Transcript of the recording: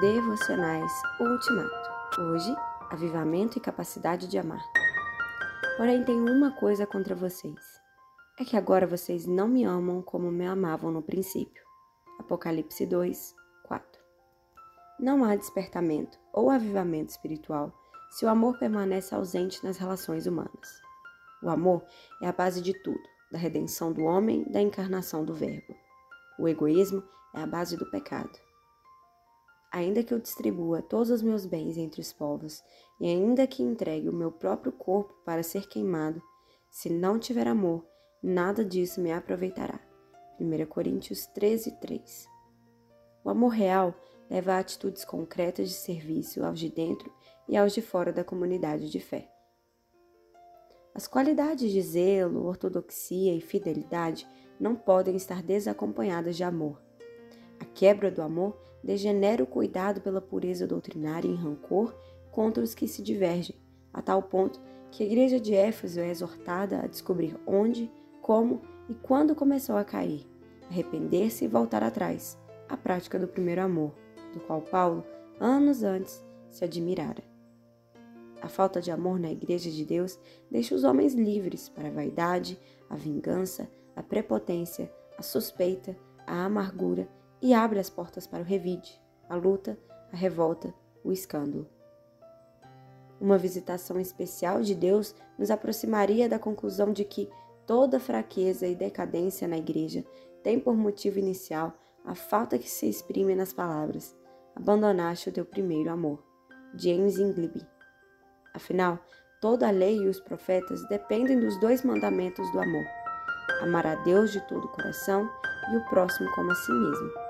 Devocionais Ultimato. Hoje, avivamento e capacidade de amar. Porém, tenho uma coisa contra vocês. É que agora vocês não me amam como me amavam no princípio. Apocalipse 2, 4. Não há despertamento ou avivamento espiritual se o amor permanece ausente nas relações humanas. O amor é a base de tudo, da redenção do homem, da encarnação do Verbo. O egoísmo é a base do pecado. Ainda que eu distribua todos os meus bens entre os povos, e ainda que entregue o meu próprio corpo para ser queimado, se não tiver amor, nada disso me aproveitará. 1 Coríntios 13, 3. O amor real leva a atitudes concretas de serviço aos de dentro e aos de fora da comunidade de fé. As qualidades de zelo, ortodoxia e fidelidade não podem estar desacompanhadas de amor. A quebra do amor degenera o cuidado pela pureza doutrinária em rancor contra os que se divergem, a tal ponto que a igreja de Éfeso é exortada a descobrir onde, como e quando começou a cair, arrepender-se e voltar atrás, à prática do primeiro amor, do qual Paulo, anos antes, se admirara. A falta de amor na igreja de Deus deixa os homens livres para a vaidade, a vingança, a prepotência, a suspeita, a amargura e abre as portas para o revide, a luta, a revolta, o escândalo. Uma visitação especial de Deus nos aproximaria da conclusão de que toda fraqueza e decadência na igreja tem por motivo inicial a falta que se exprime nas palavras: abandonaste o teu primeiro amor. James Ingleby. Afinal, toda a lei e os profetas dependem dos dois mandamentos do amor: amar a Deus de todo o coração e o próximo como a si mesmo.